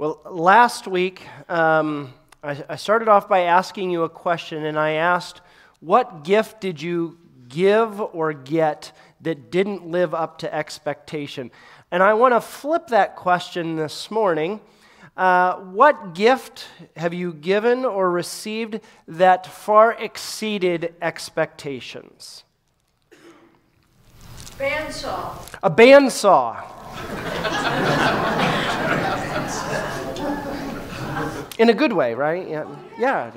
Well, last week, um, I, I started off by asking you a question, and I asked, What gift did you give or get that didn't live up to expectation? And I want to flip that question this morning. Uh, what gift have you given or received that far exceeded expectations? Bandsaw. A bandsaw. In a good way, right? Yeah. Yeah.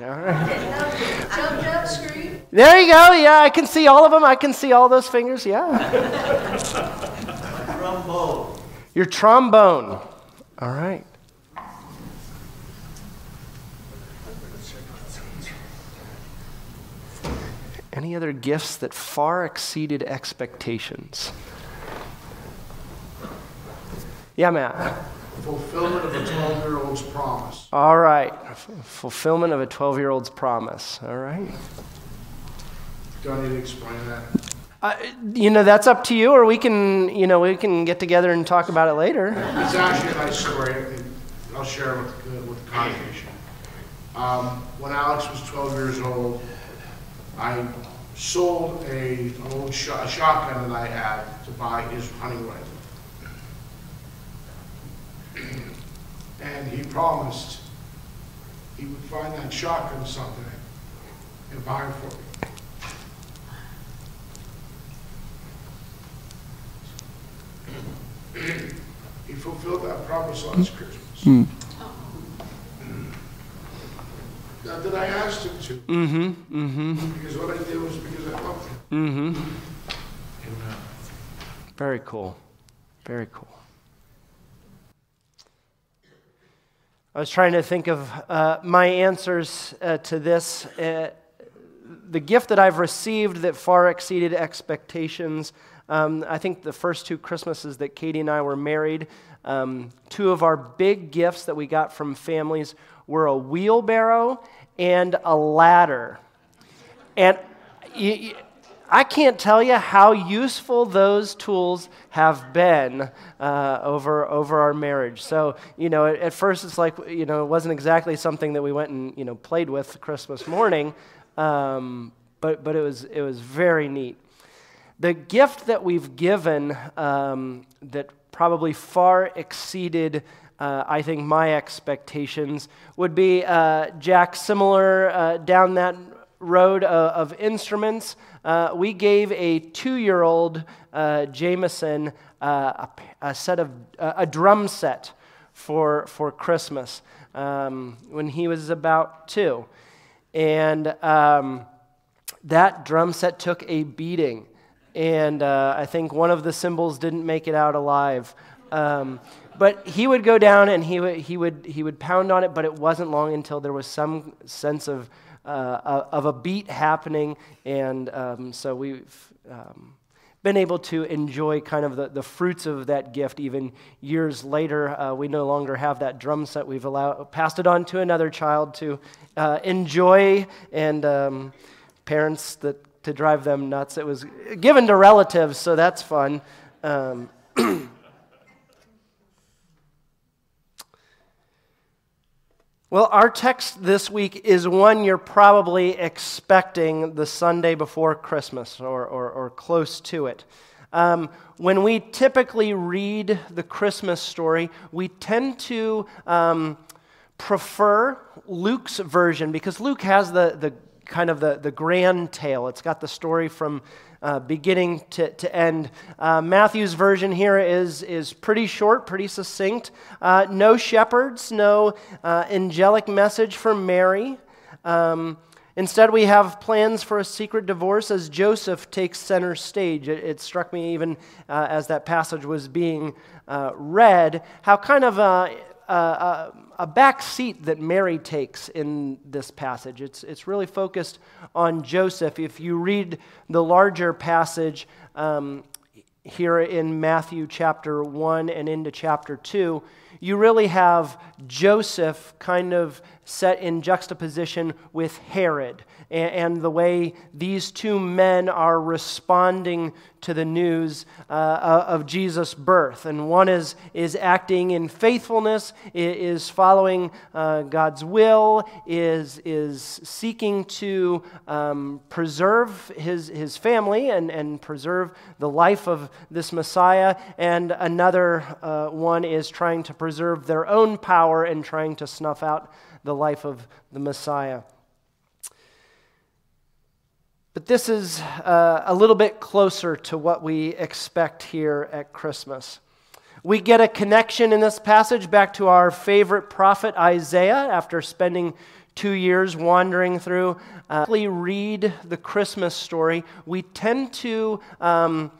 Jump, jump, scream. There you go. Yeah, I can see all of them. I can see all those fingers. Yeah. Trombone. Your trombone. All right. Any other gifts that far exceeded expectations? Yeah, Matt. Fulfillment of a 12 year old's promise. All right. F- fulfillment of a 12 year old's promise. All right. Do I need to explain that? Uh, you know, that's up to you, or we can, you know, we can get together and talk about it later. It's actually a nice story, I'll share it with, the- with the congregation. Um, when Alex was 12 years old, I sold a, an old sh- a shotgun that I had to buy his hunting rifle. And he promised he would find that shotgun someday and buy it for me. He fulfilled that promise last Christmas. Not that I asked him to. Mm-hmm, mm-hmm. Because what I did was because I loved him. Amen. Very cool. Very cool. I was trying to think of uh, my answers uh, to this. Uh, the gift that I've received that far exceeded expectations. Um, I think the first two Christmases that Katie and I were married, um, two of our big gifts that we got from families were a wheelbarrow and a ladder. And y y I can't tell you how useful those tools have been uh, over, over our marriage. So, you know, at, at, first it's like, you know, it wasn't exactly something that we went and, you know, played with Christmas morning, um, but, but it, was, it was very neat. The gift that we've given um, that probably far exceeded uh, I think my expectations would be uh, Jack, similar uh, down that road uh, of instruments. Uh, we gave a two year old uh, Jameson a, a, set of a drum set for, for Christmas um, when he was about two. And um, that drum set took a beating. And I think one of the cymbals didn't make it out alive. Um, but he would go down and he would, he, would, he would pound on it, but it wasn't long until there was some sense of, uh, of a beat happening. And um, so we've um, been able to enjoy kind of the, the fruits of that gift even years later. Uh, we no longer have that drum set. We've allowed, passed it on to another child to uh, enjoy and um, parents that, to drive them nuts. It was given to relatives, so that's fun. Well, our text this week is one you're probably expecting the Sunday before Christmas or, or, or close to it. Um, when we typically read the Christmas story, we tend to um, prefer Luke's version because Luke has the, the kind of the, the grand tale. It's got the story from uh, beginning to, to end. Uh, Matthew's version here is, is pretty short, pretty succinct. Uh, no shepherds, no uh, angelic message for Mary. Um, instead, we have plans for a secret divorce as Joseph takes center stage. It, it struck me even uh, as that passage was being uh, read how kind of a, a back seat that Mary takes in this passage. It's, it's really focused on Joseph. If you read the larger passage um, here in Matthew chapter 1 and into chapter 2, you really have Joseph kind of set in juxtaposition with Herod and, and the way these two men are responding to the news uh, of Jesus' birth. And one is, is acting in faithfulness, is following uh, God's will, is, is seeking to um, preserve his, his family and, and preserve the life of this Messiah. And another uh, one is trying to preserve their own power and trying to snuff out the life of the Messiah. But this is uh, a little bit closer to what we expect here at Christmas. We get a connection in this passage back to our favorite prophet Isaiah after spending two years wandering through. Uh, read the Christmas story. We tend to um,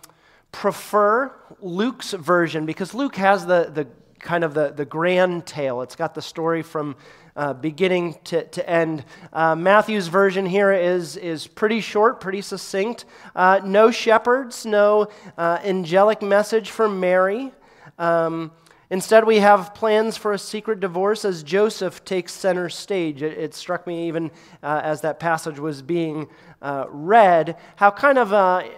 prefer Luke's version because Luke has the, the kind of the, the grand tale. It's got the story from uh, beginning to, to end. Uh, Matthew's version here is, is pretty short, pretty succinct. Uh, no shepherds, no uh, angelic message from Mary. Um, instead, we have plans for a secret divorce as Joseph takes center stage. It, it struck me even uh, as that passage was being uh, read how kind of a,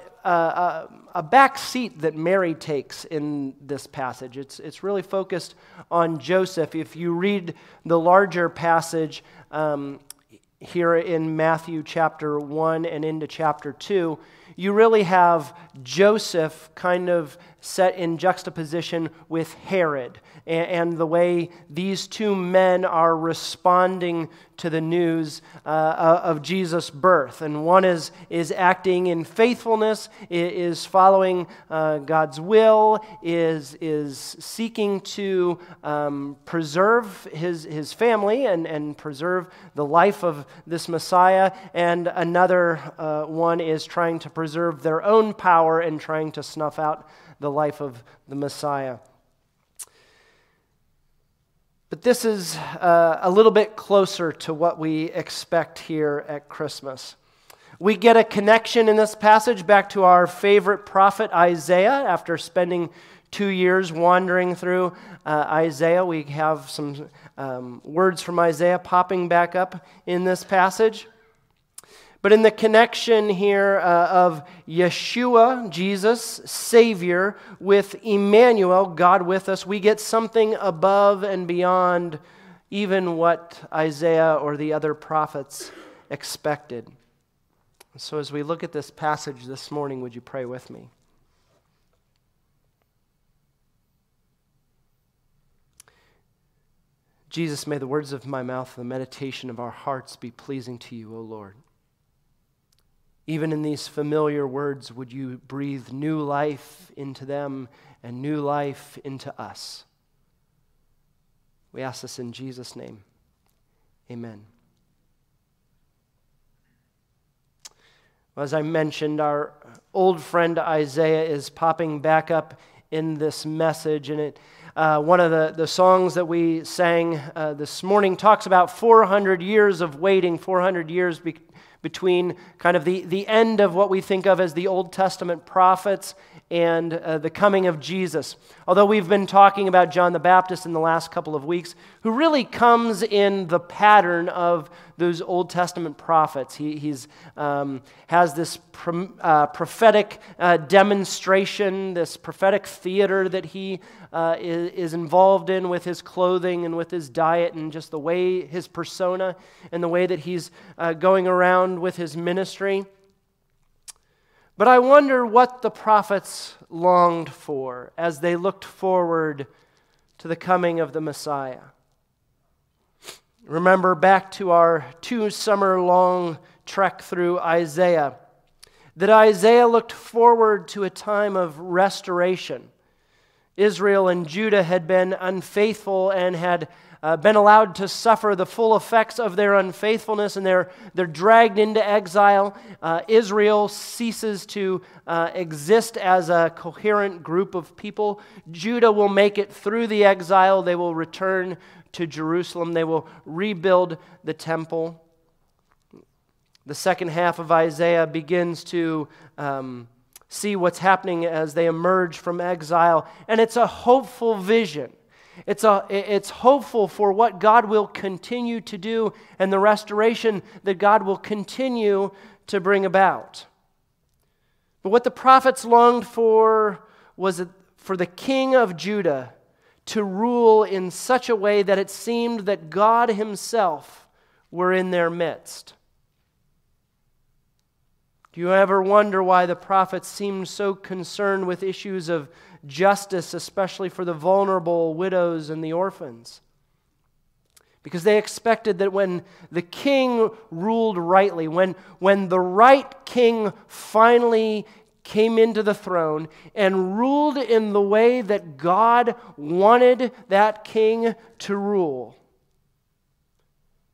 a, back seat that Mary takes in this passage. It's, it's really focused on Joseph. If you read the larger passage um, here in Matthew chapter 1 and into chapter 2, you really have Joseph kind of set in juxtaposition with Herod and, the way these two men are responding to the news uh, of Jesus' birth. And one is, is acting in faithfulness, is following uh, God's will, is, is seeking to um, preserve his, his family and, and preserve the life of this Messiah. And another uh, one is trying to preserve their own power and trying to snuff out the life of the Messiah. But this is uh, a little bit closer to what we expect here at Christmas. We get a connection in this passage back to our favorite prophet Isaiah after spending two years wandering through uh, Isaiah. We have some um, words from Isaiah popping back up in this passage. But in the connection here uh, of Yeshua, Jesus, Savior, with Emmanuel, God with us, we get something above and beyond even what Isaiah or the other prophets expected. So, as we look at this passage this morning, would you pray with me? Jesus, may the words of my mouth and the meditation of our hearts be pleasing to you, O Lord. Even in these familiar words, would you breathe new life into them and new life into us? We ask this in Jesus' name. Amen. As I mentioned, our old friend Isaiah is popping back up in this message, and it. Uh, one of the, the songs that we sang uh, this morning talks about 400 years of waiting, 400 years be- between kind of the, the end of what we think of as the Old Testament prophets and uh, the coming of Jesus. Although we've been talking about John the Baptist in the last couple of weeks, who really comes in the pattern of those Old Testament prophets. He he's, um, has this pro, uh, prophetic uh, demonstration, this prophetic theater that he uh, is, is, involved in with his clothing and with his diet and just the way his persona and the way that he's uh, going around with his ministry. But I wonder what the prophets longed for as they looked forward to the coming of the Messiah. Remember back to our two summer long trek through Isaiah, that Isaiah looked forward to a time of restoration. Israel and Judah had been unfaithful and had uh, been allowed to suffer the full effects of their unfaithfulness and they're, they're dragged into exile. Uh, Israel ceases to uh, exist as a coherent group of people. Judah will make it through the exile, they will return to Jerusalem, they will rebuild the temple. The second half of Isaiah begins to um, see what's happening as they emerge from exile, and it's a hopeful vision. It's, a, it's hopeful for what God will continue to do and the restoration that God will continue to bring about. But what the prophets longed for was for the king of Judah to rule in such a way that it seemed that God Himself were in their midst. Do you ever wonder why the prophets seemed so concerned with issues of justice, especially for the vulnerable widows and the orphans? Because they expected that when the king ruled rightly, when, when the right king finally came into the throne and ruled in the way that God wanted that king to rule.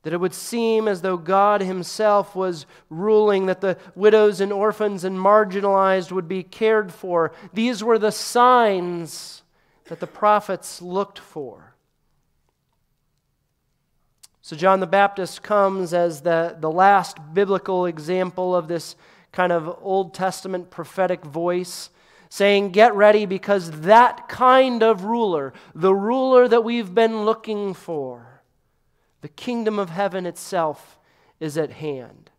That it would seem as though God Himself was ruling, that the widows and orphans and marginalized would be cared for. These were the signs that the prophets looked for. So, John the Baptist comes as the, the last biblical example of this kind of Old Testament prophetic voice saying, Get ready because that kind of ruler, the ruler that we've been looking for, the kingdom of heaven itself is at hand.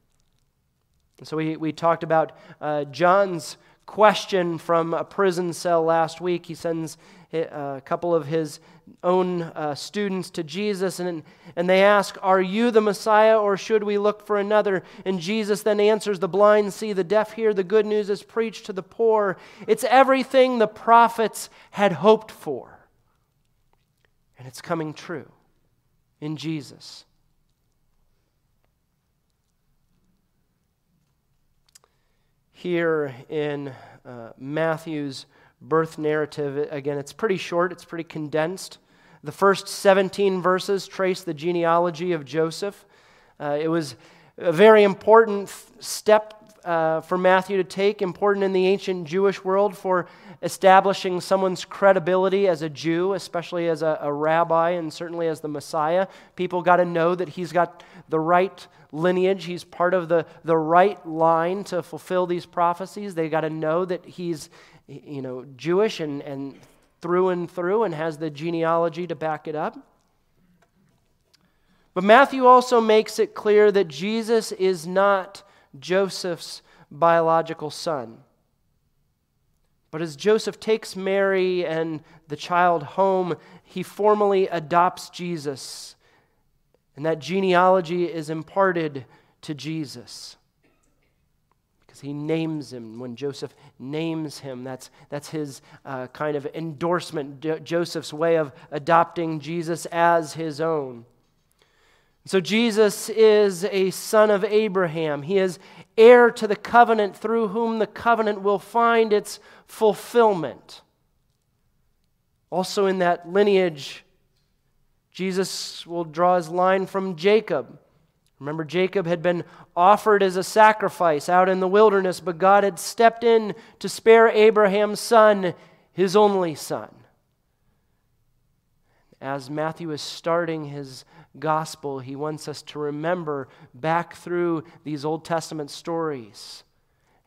And so we, we talked about uh, John's question from a prison cell last week. He sends a couple of his own uh, students to Jesus, and, and they ask, Are you the Messiah, or should we look for another? And Jesus then answers, The blind see, the deaf hear, the good news is preached to the poor. It's everything the prophets had hoped for. And it's coming true in Jesus. Here in uh, Matthew's birth narrative. Again, it's pretty short, it's pretty condensed. The first 17 verses trace the genealogy of Joseph. Uh, it was a very important step uh, for Matthew to take, important in the ancient Jewish world for establishing someone's credibility as a Jew, especially as a, a rabbi and certainly as the Messiah. People got to know that he's got the right lineage, he's part of the, the right line to fulfill these prophecies. They got to know that he's you know, Jewish and, and through and through and has the genealogy to back it up. But Matthew also makes it clear that Jesus is not Joseph's biological son. But as Joseph takes Mary and the child home, he formally adopts Jesus. And that genealogy is imparted to Jesus because he names him. When Joseph names him, that's, that's his uh, kind of endorsement, jo- Joseph's way of adopting Jesus as his own. So Jesus is a son of Abraham. He is heir to the covenant through whom the covenant will find its fulfillment. Also, in that lineage, Jesus will draw his line from Jacob. Remember, Jacob had been offered as a sacrifice out in the wilderness, but God had stepped in to spare Abraham's son, his only son. As Matthew is starting his gospel, he wants us to remember back through these Old Testament stories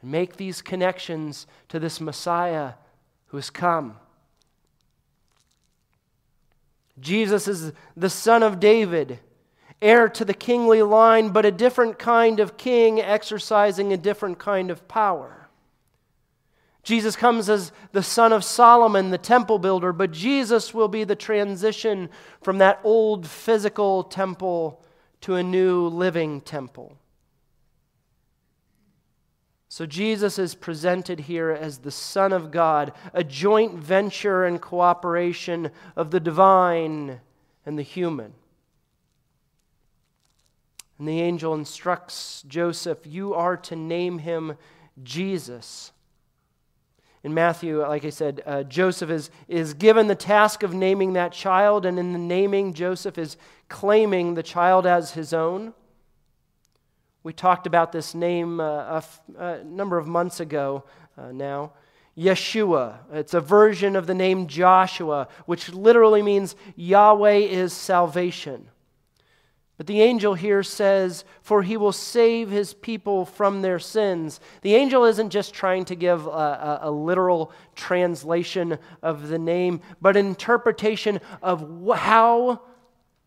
and make these connections to this Messiah who has come. Jesus is the son of David heir to the kingly line, but a different kind of king exercising a different kind of power. Jesus comes as the son of Solomon, the temple builder, but Jesus will be the transition from that old physical temple to a new living temple. So Jesus is presented here as the Son of God, a joint venture and cooperation of the divine and the human. And the angel instructs Joseph, You are to name him Jesus. In Matthew, like I said, uh, Joseph is, is given the task of naming that child, and in the naming, Joseph is claiming the child as his own. We talked about this name uh, a, f- a number of months ago uh, now. Yeshua. It's a version of the name Joshua, which literally means Yahweh is salvation. But the angel here says, For he will save his people from their sins. The angel isn't just trying to give a, a, a literal translation of the name, but an interpretation of how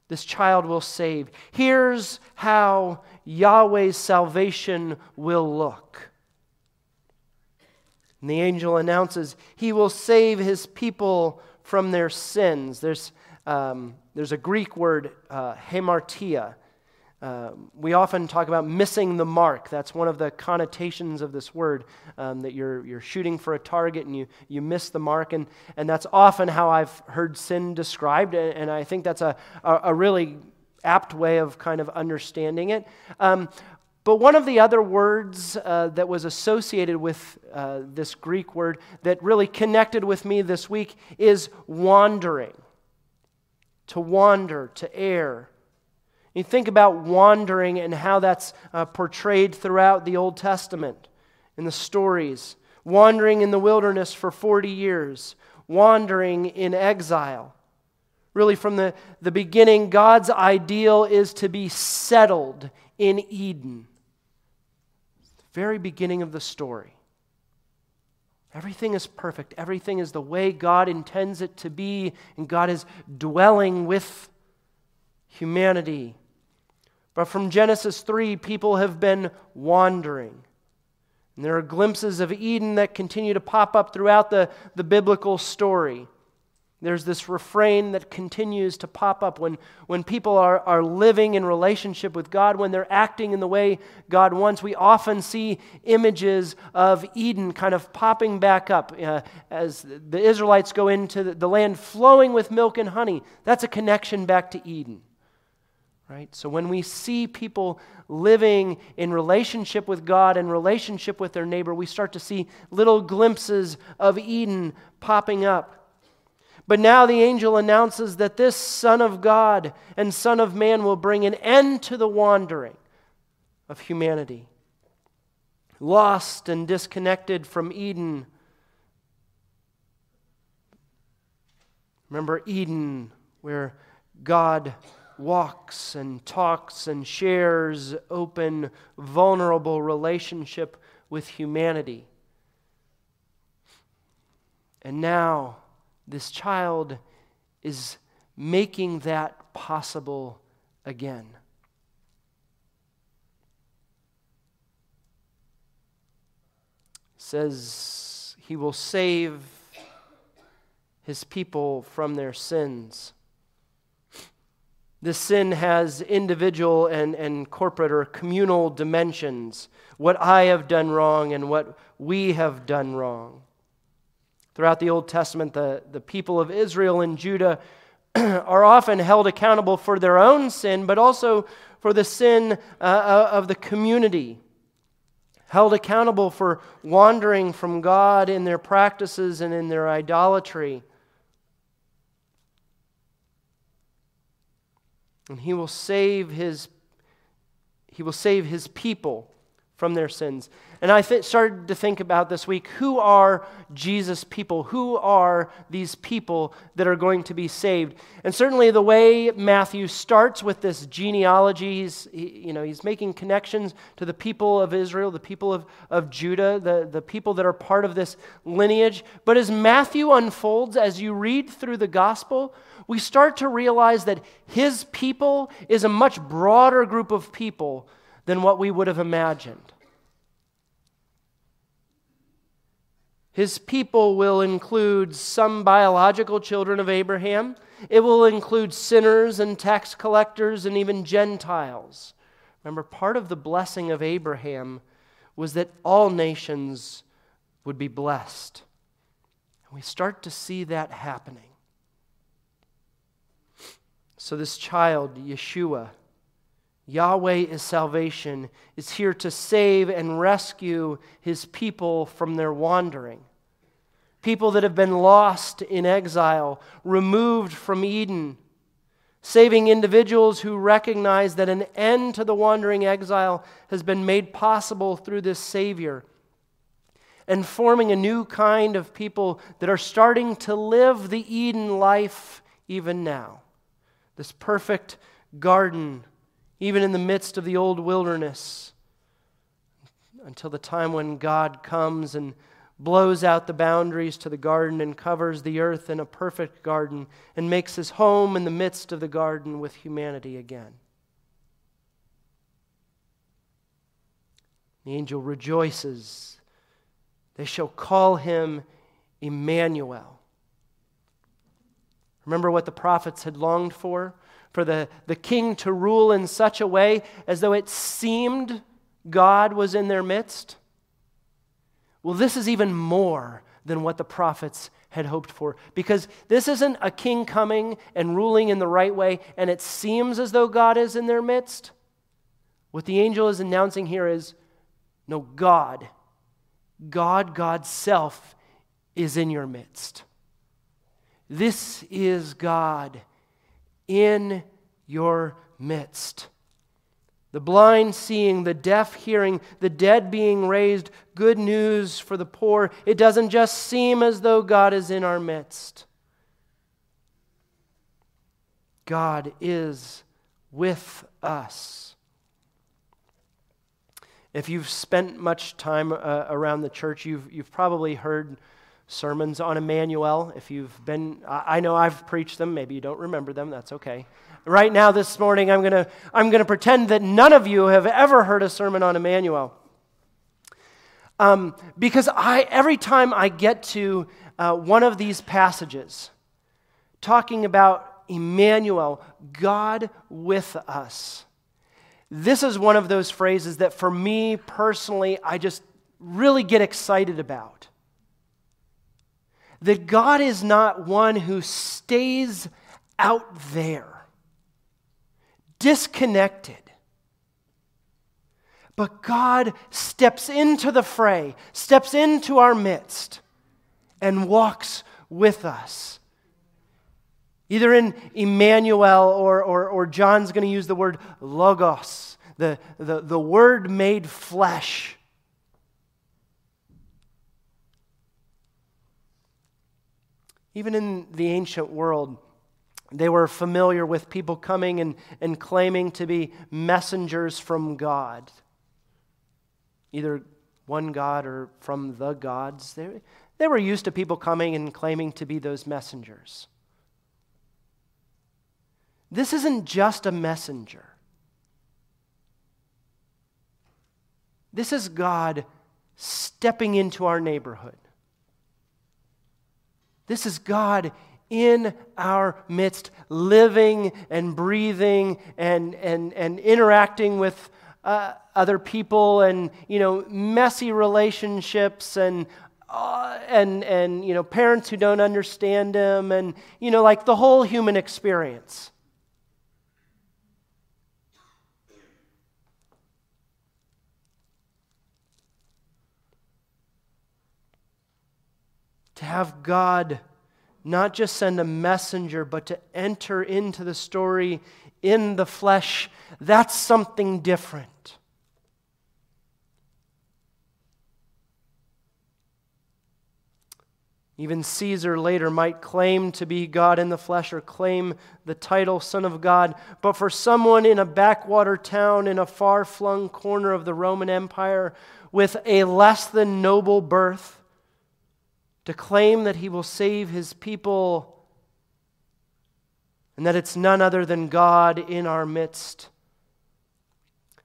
this child will save. Here's how Yahweh's salvation will look. And the angel announces, He will save his people from their sins. There's um, there's a Greek word, uh. Uh, we often talk about missing the mark. That's one of the connotations of this word, um, that you're, you're shooting for a target and you, you miss the mark. And, and that's often how I've heard sin described, and, and I think that's a, a, a, really apt way of kind of understanding it. Um, but one of the other words uh, that was associated with uh, this Greek word that really connected with me this week is wandering to wander, to err. You think about wandering and how that's uh, portrayed throughout the Old Testament in the stories. Wandering in the wilderness for 40 years, wandering in exile. Really, from the, the beginning, God's ideal is to be settled in Eden. Very beginning of the story. Everything is perfect. Everything is the way God intends it to be, and God is dwelling with humanity. But from Genesis 3, people have been wandering. And there are glimpses of Eden that continue to pop up throughout the, the biblical story. There's this refrain that continues to pop up when, when people are, are living in relationship with God, when they're acting in the way God wants. We often see images of Eden kind of popping back up uh, as the Israelites go into the, the land flowing with milk and honey. That's a connection back to Eden. Right? So when we see people living in relationship with God and relationship with their neighbor, we start to see little glimpses of Eden popping up. But now the angel announces that this Son of God and Son of Man will bring an end to the wandering of humanity. Lost and disconnected from Eden. Remember Eden, where God walks and talks and shares open, vulnerable relationship with humanity. And now, this child is making that possible again. says he will save his people from their sins. This sin has individual and, and corporate or communal dimensions. What I have done wrong and what we have done wrong. Throughout the Old Testament, the, the people of Israel and Judah are often held accountable for their own sin, but also for the sin uh, uh, of the community. Held accountable for wandering from God in their practices and in their idolatry. And he will save his, he will save his people from their sins. And I th- started to think about this week who are Jesus' people? Who are these people that are going to be saved? And certainly the way Matthew starts with this genealogy, he's, he, you know, he's making connections to the people of Israel, the people of, of Judah, the, the people that are part of this lineage. But as Matthew unfolds, as you read through the gospel, we start to realize that his people is a much broader group of people than what we would have imagined. His people will include some biological children of Abraham. It will include sinners and tax collectors and even Gentiles. Remember, part of the blessing of Abraham was that all nations would be blessed. And we start to see that happening. So, this child, Yeshua, Yahweh is salvation, is here to save and rescue his people from their wandering. People that have been lost in exile, removed from Eden, saving individuals who recognize that an end to the wandering exile has been made possible through this Savior, and forming a new kind of people that are starting to live the Eden life even now. This perfect garden even in the midst of the old wilderness, until the time when God comes and blows out the boundaries to the garden and covers the earth in a perfect garden and makes his home in the midst of the garden with humanity again. The angel rejoices. They shall call him Emmanuel. Remember what the prophets had longed for? For the, the king to rule in such a way as though it seemed God was in their midst? Well, this is even more than what the prophets had hoped for because this isn't a king coming and ruling in the right way and it seems as though God is in their midst. What the angel is announcing here is no, God, God, God's self is in your midst. This is God in your midst. The blind seeing, the deaf hearing, the dead being raised, good news for the poor. It doesn't just seem as though God is in our midst. God is with us. If you've spent much time uh, around the church, you've, you've probably heard sermons on Emmanuel. If you've been, I know I've preached them, maybe you don't remember them, that's okay. Right now, this morning, I'm going to I'm to pretend that none of you have ever heard a sermon on Emmanuel. Um, because I, every time I get to uh, one of these passages talking about Emmanuel, God with us, this is one of those phrases that for me personally, I just really get excited about that God is not one who stays out there, disconnected. But God steps into the fray, steps into our midst, and walks with us. Either in Emmanuel or, or, or John's going to use the word logos, the, the, the word made flesh. Even in the ancient world, they were familiar with people coming and, and claiming to be messengers from God, either one God or from the gods. They, they were used to people coming and claiming to be those messengers. This isn't just a messenger, this is God stepping into our neighborhood. This is God in our midst, living and breathing and, and, and interacting with uh, other people and, you know, messy relationships and, uh, and, and, you know, parents who don't understand him and, you know, like the whole human experience. To have God not just send a messenger, but to enter into the story in the flesh, that's something different. Even Caesar later might claim to be God in the flesh or claim the title Son of God. But for someone in a backwater town in a far flung corner of the Roman Empire with a less than noble birth, to claim that he will save his people and that it's none other than God in our midst.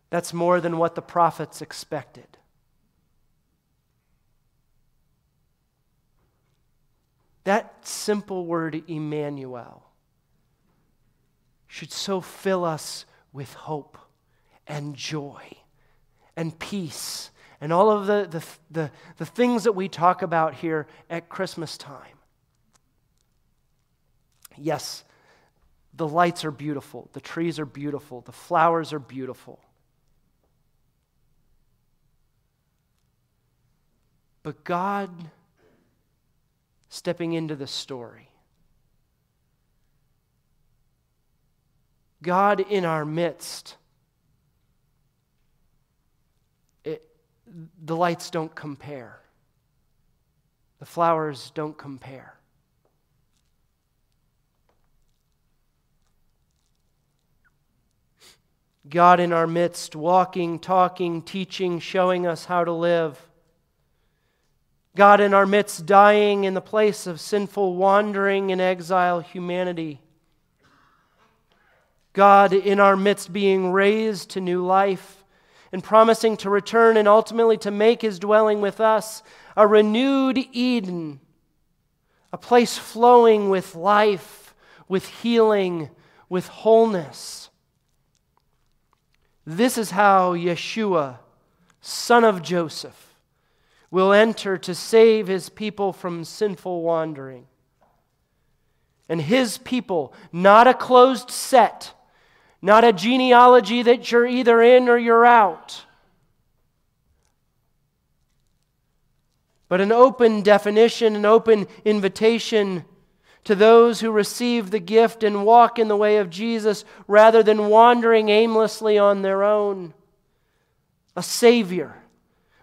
That's more than what the prophets expected. That simple word, Emmanuel, should so fill us with hope and joy and peace and all of the, the, the, the things that we talk about here at Christmas time. Yes, the lights are beautiful, the trees are beautiful, the flowers are beautiful. But God stepping into the story. God in our midst the lights don't compare, the flowers don't compare. God in our midst, walking, talking, teaching, showing us how to live. God in our midst, dying in the place of sinful wandering and exile humanity. God in our midst, being raised to new life and promising to return and ultimately to make his dwelling with us a renewed Eden, a place flowing with life, with healing, with wholeness. This is how Yeshua, son of Joseph, will enter to save his people from sinful wandering. And his people, not a closed set, not a genealogy that you're either in or you're out, but an open definition, an open invitation to those who receive the gift and walk in the way of Jesus rather than wandering aimlessly on their own. A Savior,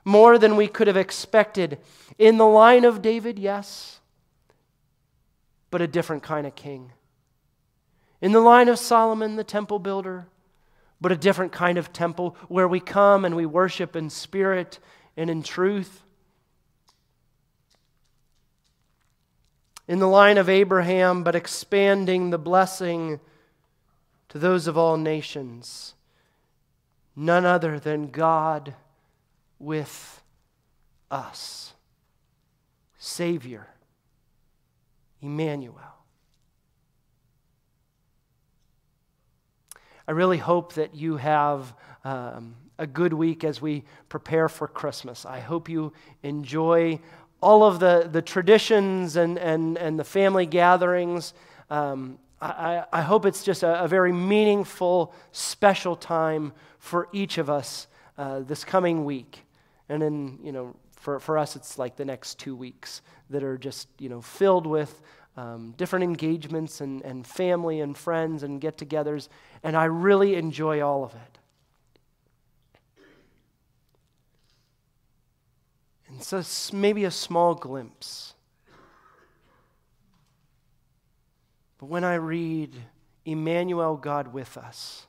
more than we could have expected. In the line of David, yes, but a different kind of king in the line of Solomon, the temple builder, but a different kind of temple where we come and we worship in spirit and in truth. In the line of Abraham, but expanding the blessing to those of all nations. None other than God with us. Savior, Emmanuel. I really hope that you have um, a good week as we prepare for Christmas. I hope you enjoy all of the, the traditions and, and, and the family gatherings. Um, I, I, hope it's just a, a, very meaningful, special time for each of us uh, this coming week. And then, you know, for, for us, it's like the next two weeks that are just, you know, filled with um, different engagements and, and family and friends and get togethers, and I really enjoy all of it. And so maybe a small glimpse. But when I read Emmanuel, God with us,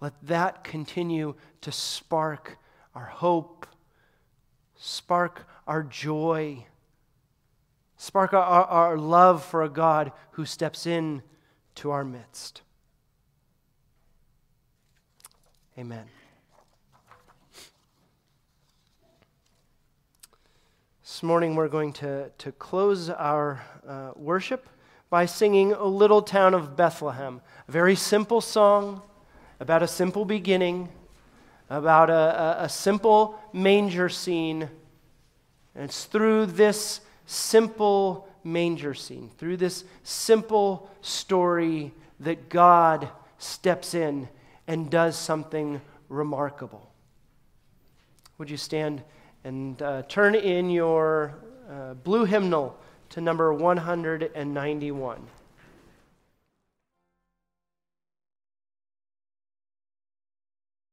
let that continue to spark our hope, spark our joy Spark our, our love for a God who steps in to our midst. Amen. This morning we're going to, to close our uh, worship by singing O Little Town of Bethlehem, a very simple song about a simple beginning, about a, a, a simple manger scene. And it's through this simple manger scene, through this simple story that God steps in and does something remarkable. Would you stand and uh, turn in your uh, blue hymnal to number 191?